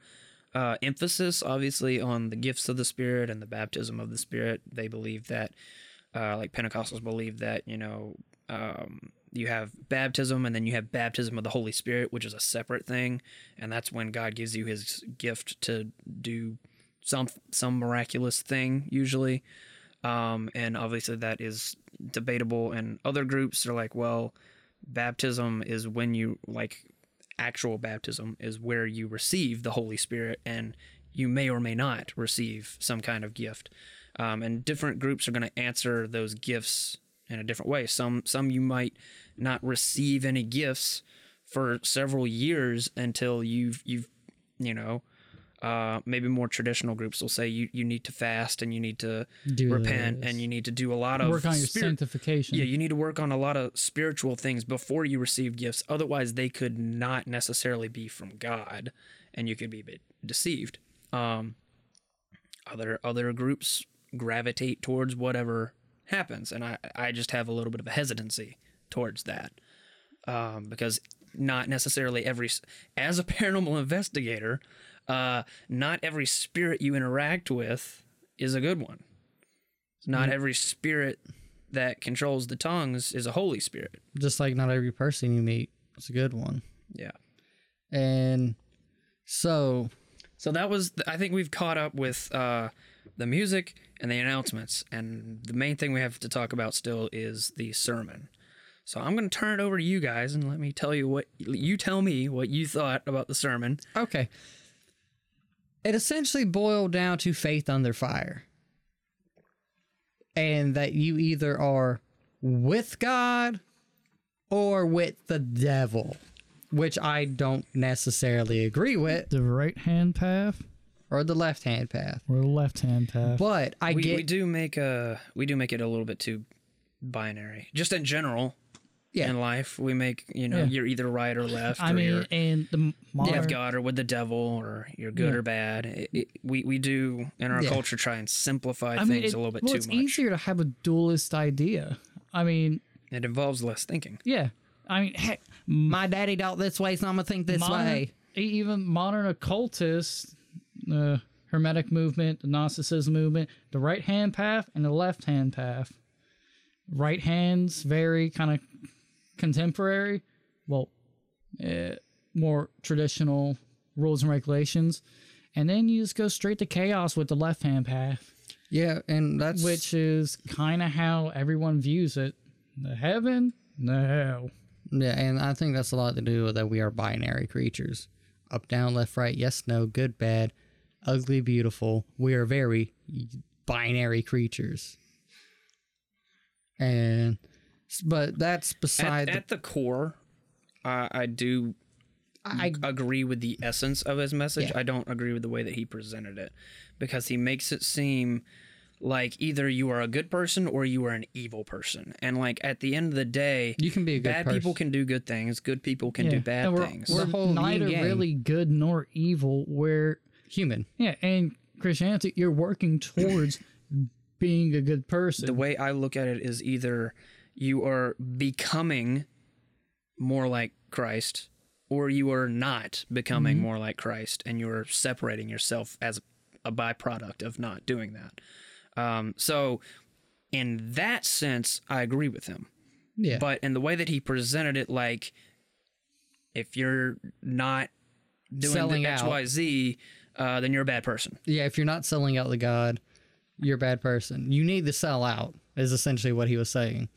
uh, emphasis, obviously, on the gifts of the Spirit and the baptism of the Spirit. They believe that, uh, like Pentecostals believe that you know um, you have baptism and then you have baptism of the Holy Spirit, which is a separate thing, and that's when God gives you His gift to do some some miraculous thing usually. Um, and obviously that is debatable. And other groups are like, well, baptism is when you like actual baptism is where you receive the Holy Spirit and you may or may not receive some kind of gift. Um, and different groups are going to answer those gifts in a different way. Some some you might not receive any gifts for several years until you've you've you know uh, maybe more traditional groups will say you, you need to fast and you need to Do repent this. and you need to do a lot of work on your spirit- sanctification. yeah, you need to work on a lot of spiritual things before you receive gifts. Otherwise, they could not necessarily be from God, and you could be a bit deceived. Um, other other groups gravitate towards whatever happens, and I I just have a little bit of a hesitancy towards that um, because not necessarily every as a paranormal investigator, uh, not every spirit you interact with is a good one. Not every spirit that controls the tongues is a Holy Spirit. just like not every person you meet is a good one. Yeah. And so, So that was, I think we've caught up with uh, the music and the announcements. And the main thing we have to talk about still is the sermon. So I'm going to turn it over to you guys and let me tell you what you tell me what you thought about the sermon. okay. It essentially boiled down to faith under fire. And that you either are with God or with the devil, which I don't necessarily agree with, the right hand path or the left hand path. or the left hand path. But I We, get we do make a we do make it a little bit too binary. Just in general, Yeah. in life, we make you know Yeah. you're either right or left. I or mean, you're, and the modern, with God or with the devil, or you're good Yeah. or bad. It, it, we we do in our Yeah. culture try and simplify I mean, things it- a little bit well, too it's much. easier to have a dualist idea. I mean, It involves less thinking. yeah. I mean, heck, my daddy dealt this way, so I'm gonna think this modern, way. even modern occultists, the Hermetic movement, the Gnosticism movement, the right hand path and the left hand path. Right hands very kind of contemporary, well, uh, more traditional rules and regulations, and then you just go straight to chaos with the left hand path, Yeah, and that's which is kind of how everyone views it. The heaven, the hell. Yeah, and I think that's a lot to do with that we are binary creatures. Up, down, left, right, yes, no, good, bad, ugly, beautiful. We are very binary creatures. And but that's beside At, at the core, I I do I agree with the essence of his message. Yeah. I don't agree with the way that he presented it because he makes it seem like either you are a good person or you are an evil person. And like at the end of the day, you can be a good bad person. people can do good things, good people can do bad we're, things. We're The whole neither really good nor evil. We're human. yeah, and Christianity, you're working towards being a good person. the way I look at it is either you are becoming more like Christ or you are not becoming more like Christ and you're separating yourself as a byproduct of not doing that. Um, so, in that sense, I agree with him. Yeah. But in the way that he presented it, like if you're not doing Selling the out. XYZ, uh, then you're a bad person. yeah, if you're not selling out the God, you're a bad person. You need to sell out, is essentially what he was saying.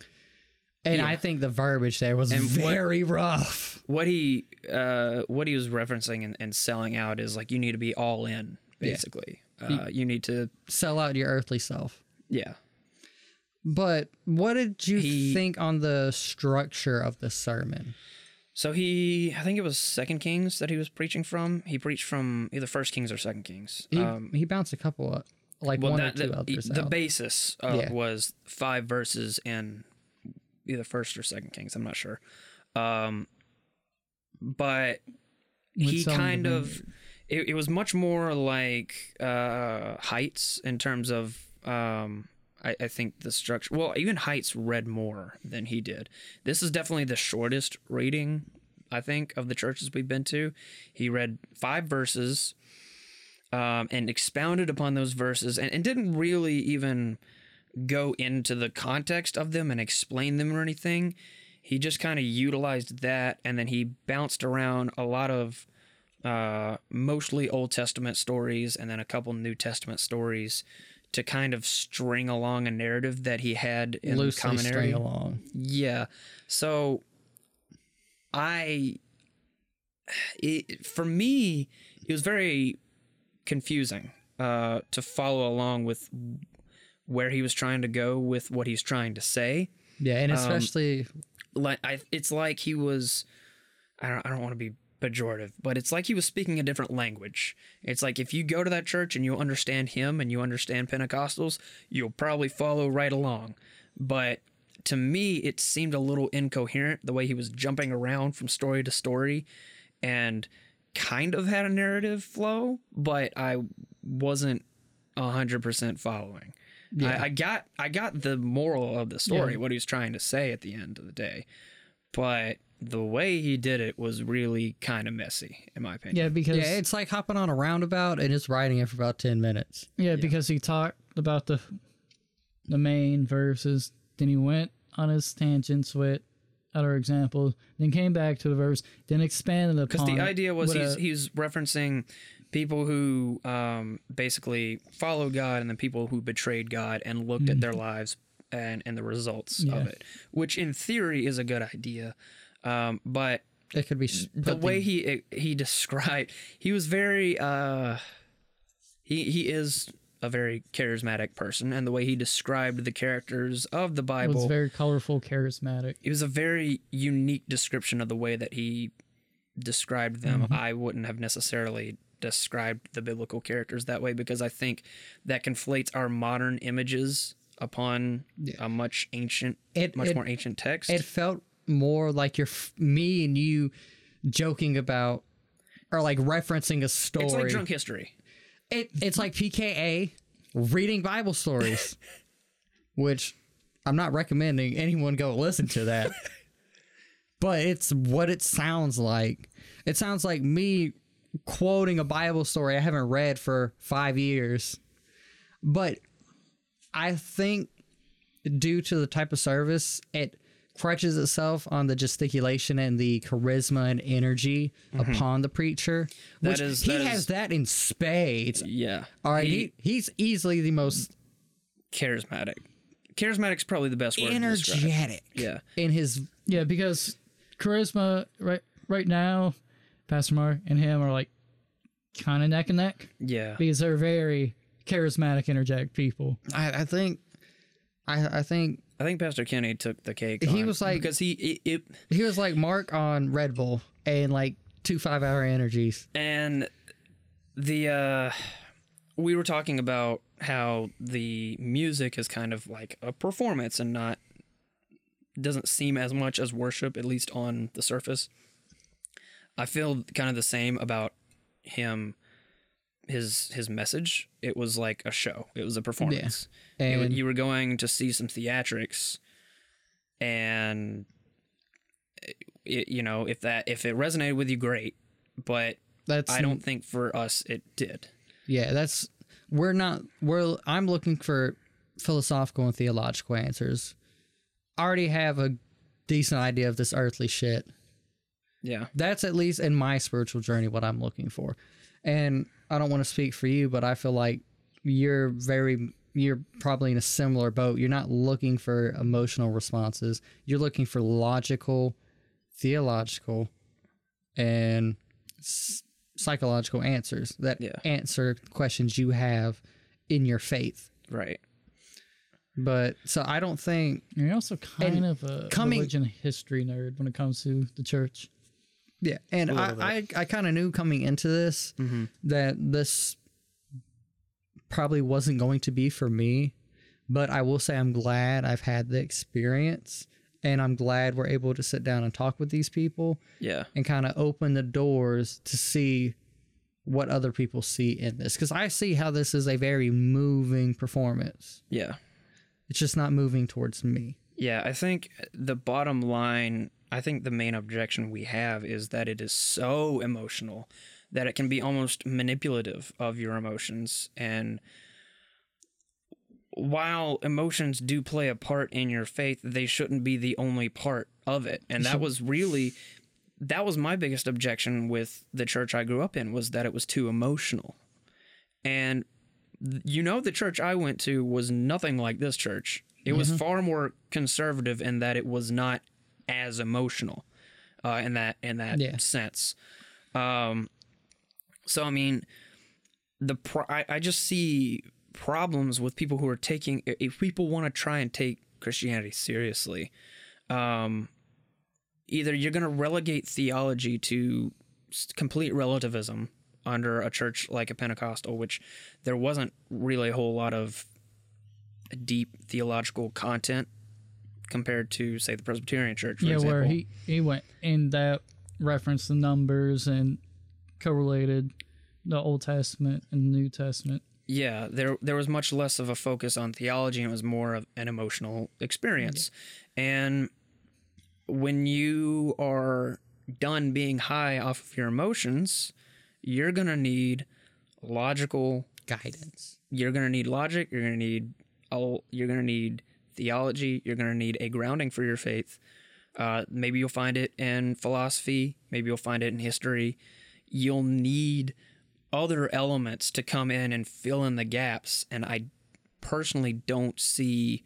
And Yeah. I think the verbiage there was And what- very rough. what he uh what he was referencing and, and selling out is like you need to be all in basically uh you need to Sell out your earthly self. yeah But what did you He- think on the structure of the sermon? So he i think it was second kings that he was preaching from. He preached from either first kings or second kings. He, um he bounced a couple of like well one that, or two the, others the out. basis uh, Yeah. was five verses in either first or second kings. I'm not sure. Um but he kind of of it, it was much more like uh heights in terms of um I, I think the structure. Well, even Heights read more than he did. This is definitely the shortest reading, I think, of the churches we've been to. He read five verses, um, and expounded upon those verses, and, and didn't really even go into the context of them and explain them or anything. He just kind of utilized that, and then he bounced around a lot of uh, mostly Old Testament stories and then a couple New Testament stories to kind of string along a narrative that he had in Loosely commentary. string along. Yeah. So I it, for me it was very confusing uh to follow along with where he was trying to go with what he's trying to say. Yeah, and especially Like I it's like he was I don't I don't want to be pejorative, but it's like he was speaking a different language. It's like if you go to that church and you understand him and you understand Pentecostals, you'll probably follow right along. But to me, it seemed a little incoherent the way he was jumping around from story to story and kind of had a narrative flow, but I wasn't 100% following. I, I got I got the moral of the story, what he was trying to say at the end of the day. But the way he did it was really kind of messy, in my opinion. Yeah, because yeah, it's like hopping on a roundabout and just riding it for about ten minutes. Yeah, because he talked about the the main verses, then he went on his tangents with other examples, then came back to the verse, then expanded Because the idea was he's, a- he's referencing people who um, basically followed God and the people who betrayed God and looked at their lives and, and the results Yeah. of it, which in theory is a good idea. Um, but It could be the way he he described he was very uh he he is a very charismatic person and the way he described the characters of the Bible was very colorful, charismatic. it was a very unique description of the way that he described them Mm-hmm. i wouldn't have necessarily described the biblical characters that way because i think that conflates our modern images upon a much ancient It- much it- more ancient text it felt more like you're f- me and you joking about or like referencing a story. it's like drunk history It, it's like PKA reading Bible stories, which I'm not recommending anyone go listen to that. but it's what it sounds like. It sounds like me quoting a Bible story I haven't read for five years. But I think due to the type of service, it crutches itself on the gesticulation and the charisma and energy upon the preacher. Mm-hmm. That Which is- he that has is- that in spades. yeah All right, He- he, he's easily the most charismatic. Charismatic's probably the best word. to describe. energetic. Yeah. in his Yeah, because charisma right right now, Pastor Mark and him are like kind of neck and neck Yeah. because they're very charismatic, energetic people. I, I think I I think I think Pastor Kenny took the cake. He was like- because he it, it he was like Mark on Red Bull and like two five hour energies. and the uh we were talking about how the music is kind of like a performance and not doesn't seem as much as worship at least on the surface. I feel kind of the same about him his his message. It was like a show. It was a performance. Wa- And- you were going to see some theatrics and it, you know, if that if it resonated with you great, but That's I don't think for us it did. Yeah, that's we're not we're I'm looking for philosophical and theological answers. I already have a decent idea of this earthly shit. Yeah. That's at least in my spiritual journey what I'm looking for. And I don't want to speak for you, but I feel like you're very you're probably in a similar boat. You're not looking for emotional responses. You're looking for logical, theological, and s- psychological answers that Yeah. answer questions you have in your faith. Right. But so I don't think you're also kind And of a coming- religion history nerd when it comes to the church. Yeah, and I, I, I kind of knew coming into this mm-hmm. that this probably wasn't going to be for me, but I will say I'm glad I've had the experience, and I'm glad we're able to sit down and talk with these people Yeah. and kind of open the doors to see what other people see in this because I see how this is a very moving performance. Yeah. It's just not moving towards me. Yeah, I think the bottom line, I think the main objection we have is that it is so emotional that it can be almost manipulative of your emotions. And while emotions do play a part in your faith, they shouldn't be the only part of it. And that was really that was my biggest objection with the church I grew up in was that it was too emotional. And you know the church I went to was nothing like this church. It was mm-hmm. far more conservative in that it was not as emotional uh, in that in that Yeah. sense. Um, so I mean, the pro- I, I just see problems with people who are taking if people want to try and take Christianity seriously. Um, either you're going to relegate theology to complete relativism under a church like a Pentecostal, which there wasn't really a whole lot of deep theological content compared to, say, the Presbyterian Church. For yeah, example. where he he went in that reference the numbers and correlated the Old Testament and the New Testament. yeah, there there was much less of a focus on theology, and it was more of an emotional experience. And when you are done being high off of your emotions, you're gonna need logical Guidance. you're going to need logic you're going to need all you're going to need theology you're going to need a grounding for your faith uh, maybe you'll find it in philosophy maybe you'll find it in history you'll need other elements to come in and fill in the gaps and i personally don't see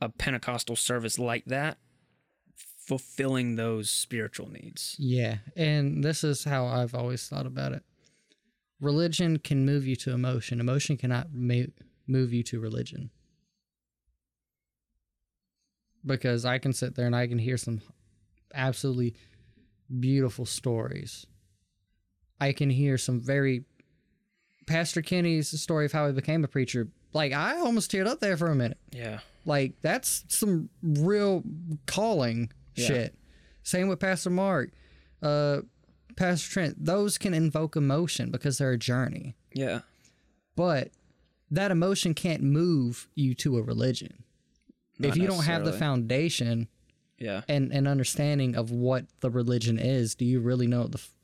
a pentecostal service like that fulfilling those spiritual needs Yeah, and this is how I've always thought about it. Religion can move you to emotion. Emotion cannot move you to religion. Because I can sit there and I can hear some absolutely beautiful stories. I can hear some very Pastor Kenny's story of how he became a preacher. Like I almost teared up there for a minute. yeah Like that's some real calling Yeah. shit. Same with Pastor Mark, uh, Pastor Trent. Those can invoke emotion because they're a journey, yeah but that emotion can't move you to a religion. Not if you don't have the foundation yeah and an understanding of what the religion is, do you really know what the f-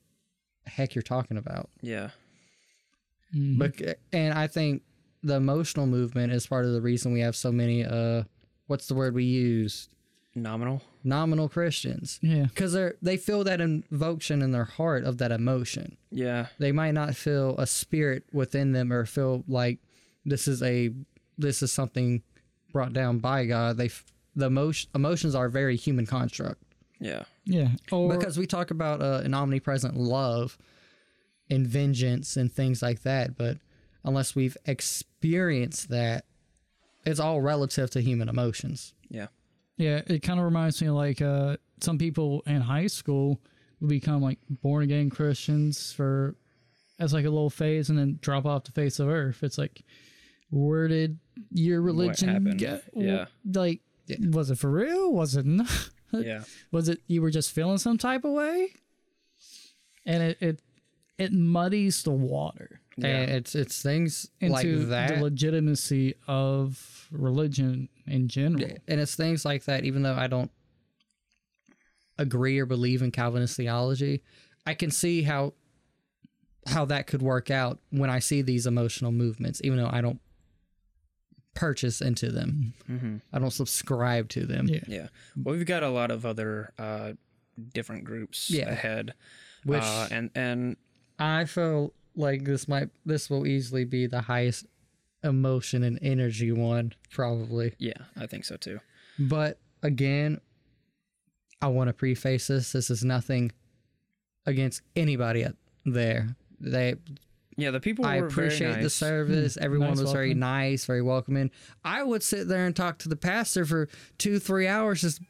heck you're talking about? yeah But and I think the emotional movement is part of the reason we have so many. Uh, what's the word we use? nominal Nominal Christians. Yeah, because they they feel that invocation in their heart of that emotion. yeah They might not feel a spirit within them or feel like this is a this is something brought down by God. They the emotion, emotions are a very human construct yeah yeah. Or because we talk about uh, an omnipresent love and vengeance and things like that, but unless we've experienced that, it's all relative to human emotions. yeah Yeah, it kind of reminds me of like uh, some people in high school would become like born again Christians for as like a little phase and then drop off the face of earth. It's like, where did your religion get? Yeah. Like, was it for real? Was it not? yeah Was it you were just feeling some type of way? And it it, it muddies the water And it's it's things into like that. the legitimacy of religion in general. and it's things like that even though i don't agree or believe in calvinist theology i can see how how that could work out when i see these emotional movements even though i don't purchase into them i don't subscribe to them Yeah. Yeah. Well, we've got a lot of other uh, different groups Yeah. ahead, Which- uh, and and i feel like this might this will easily be the highest emotion and energy one probably yeah, I think so too. But again, I want to preface this. This is nothing against anybody out there. They, Yeah, the people. I were very appreciate the nice. service. Hmm. Everyone Nice was very nice, very welcoming. I would sit there and talk to the pastor for two, three hours, just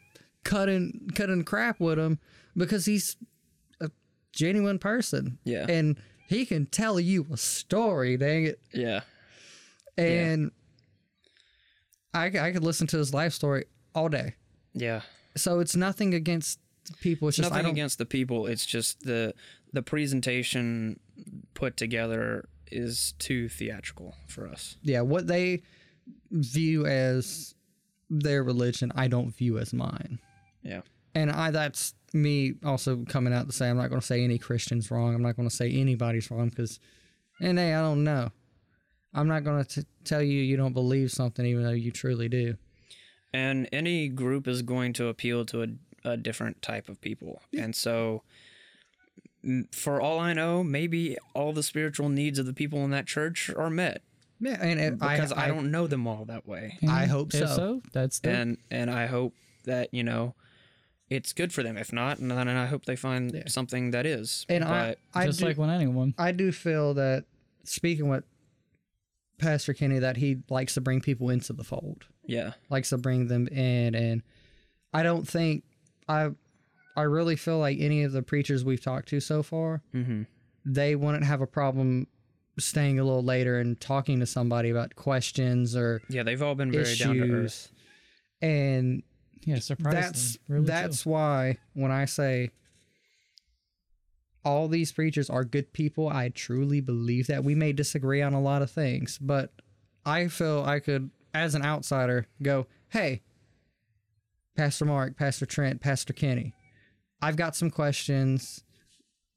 cutting, cutting crap with him because he's a genuine person. Yeah. and he can tell you a story. Dang it. Yeah, And I, I could listen to his life story all day. yeah. So it's nothing against people. It's just I Nothing don't. against the people. It's just the the presentation put together is too theatrical for us. yeah, what they view as their religion, I don't view as mine. Yeah. And I that's me also coming out to say I'm not going to say any Christian's wrong. I'm not going to say anybody's wrong because, and hey, I don't know. I'm not going to tell you you don't believe something even though you truly do. And any group is going to appeal to a, a different type of people. And so, for all I know, maybe all the spiritual needs of the people in that church are met Yeah, and it, because I, I, don't know them all that way. I mm-hmm. hope so. so, that's the And and I hope that you know it's good for them. If not, then I hope they find something that is. And but I, I just do, like when anyone. I do feel that speaking with Pastor Kenny, that he likes to bring people into the fold. yeah, likes to bring them in and I don't think I I really feel like any of the preachers we've talked to so far mm-hmm. they wouldn't have a problem staying a little later and talking to somebody about questions or yeah, they've all been very down to earth. and Yeah, surprisingly. that's really that's why when I say all these preachers are good people, I truly believe that. We may disagree on a lot of things, but I feel I could, as an outsider, go, hey, Pastor Mark, Pastor Trent, Pastor Kenny, I've got some questions.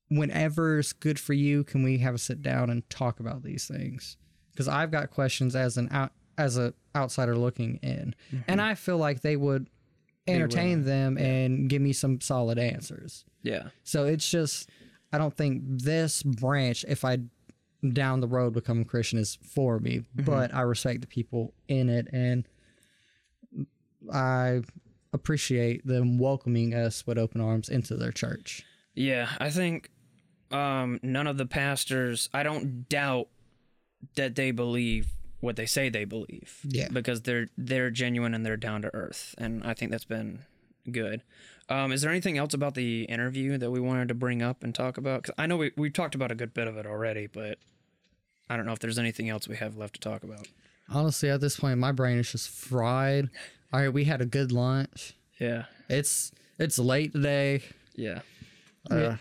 Whenever's good for you, can we have a sit down and talk about these things? Because I've got questions as an out as a outsider looking in, mm-hmm. and I feel like they would entertain them and give me some solid answers. Yeah, So it's just, I don't think this branch, if I down the road become a Christian, is for me. Mm-hmm. But I respect the people in it, and I appreciate them welcoming us with open arms into their church. yeah. I think um, none of the pastors. I don't doubt that they believe what they say they believe. Yeah. because they're they're genuine and they're down to earth, and I think that's been good. Um, is there anything else about the interview that we wanted to bring up and talk about? Because I know we we talked about a good bit of it already, but I don't know if there's anything else we have left to talk about. Honestly, at this point, my brain is just fried. All right, we had a good lunch. Yeah, It's it's late today. yeah, Uh,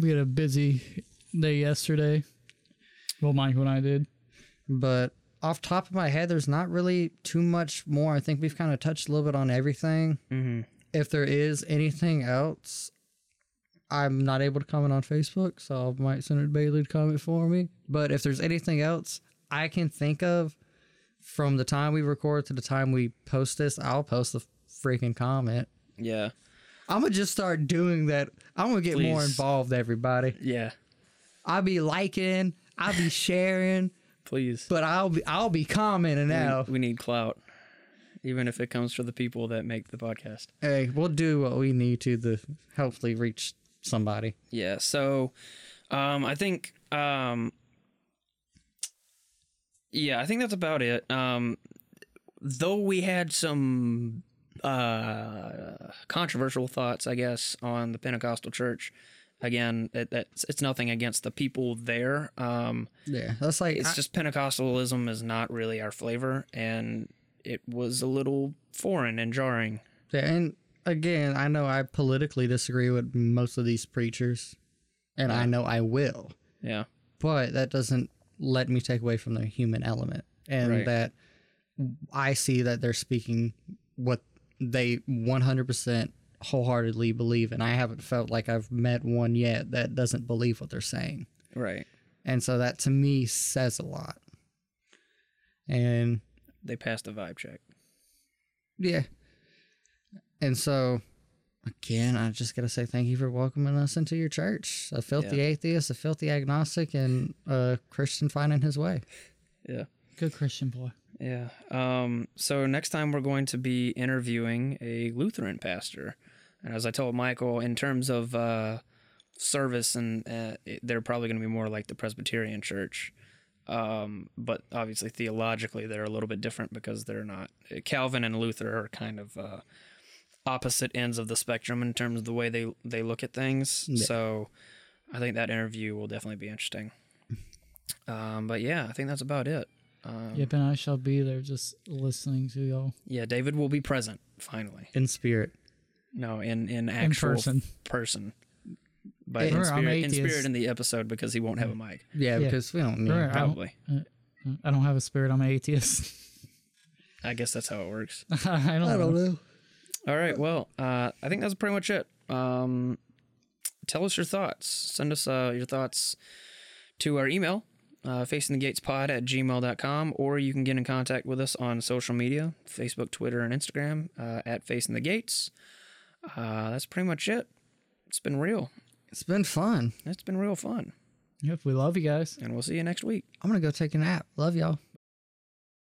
We had a busy day yesterday. Well, Mike and I did. but off top of my head, there's not really too much more. I think we've kind of touched a little bit on everything. mm-hmm. if there is anything else, I'm not able to comment on Facebook, so I might send it to Bailey to comment for me. But if there's anything else I can think of from the time we record to the time we post this, I'll post the freaking comment. yeah, I'm gonna just start doing that. I'm gonna get more involved, everybody. yeah. I'll be liking, I'll be sharing, Please, but I'll be I'll be commenting now. we, we need clout, even if it comes for the people that make the podcast. Hey, we'll do what we need to to hopefully reach somebody. Yeah. So, um, I think, um, yeah, I think that's about it. Um, though we had some uh, controversial thoughts, I guess, on the Pentecostal church. Again, it, that's it's nothing against the people there. Um, Yeah, that's like it's I- just Pentecostalism is not really our flavor, and it was a little foreign and jarring. Yeah, and again, I know I politically disagree with most of these preachers, and I know I will, Yeah. but that doesn't let me take away from the human element, and Right. that I see that they're speaking what they 100% wholeheartedly believe, and I haven't felt like I've met one yet that doesn't believe what they're saying, Right. and so that to me says a lot. And They passed the vibe check. Yeah. And so, again, I just got to say thank you for welcoming us into your church. A filthy Yeah. atheist, a filthy agnostic, and a Christian finding his way. Yeah. Good Christian boy. Yeah. Um, so next time we're going to be interviewing a Lutheran pastor, and as I told Michael, in terms of uh, service, and uh, they're probably going to be more like the Presbyterian Church, um, but obviously theologically they're a little bit different because they're not. Calvin and Luther are kind of uh, opposite ends of the spectrum in terms of the way they they look at things. Yeah. So I think that interview will definitely be interesting. Um, but yeah, I think that's about it. Um, Yep, and I shall be there just listening to y'all Yeah, David will be present finally. In spirit. No, in in in actual person. person. But in Remember, I'm spirit, in spirit in the episode because he won't have a mic. Yeah, Yeah. because we don't need Right. I don't- Probably. I don't have a spirit. I'm an atheist. I guess that's how it works. I don't, I don't know. know. All right. Well, uh, I think that's pretty much it. Um, tell us your thoughts. Send us uh, your thoughts to our email, uh, facingthegatespod at gmail.com, or you can get in contact with us on social media Facebook, Twitter, and Instagram uh, at Facing the Gates. Uh, that's pretty much it. It's been real. It's been fun. It's been real fun. Yep, we love you guys. And we'll see you next week. I'm gonna go take a nap. Love y'all.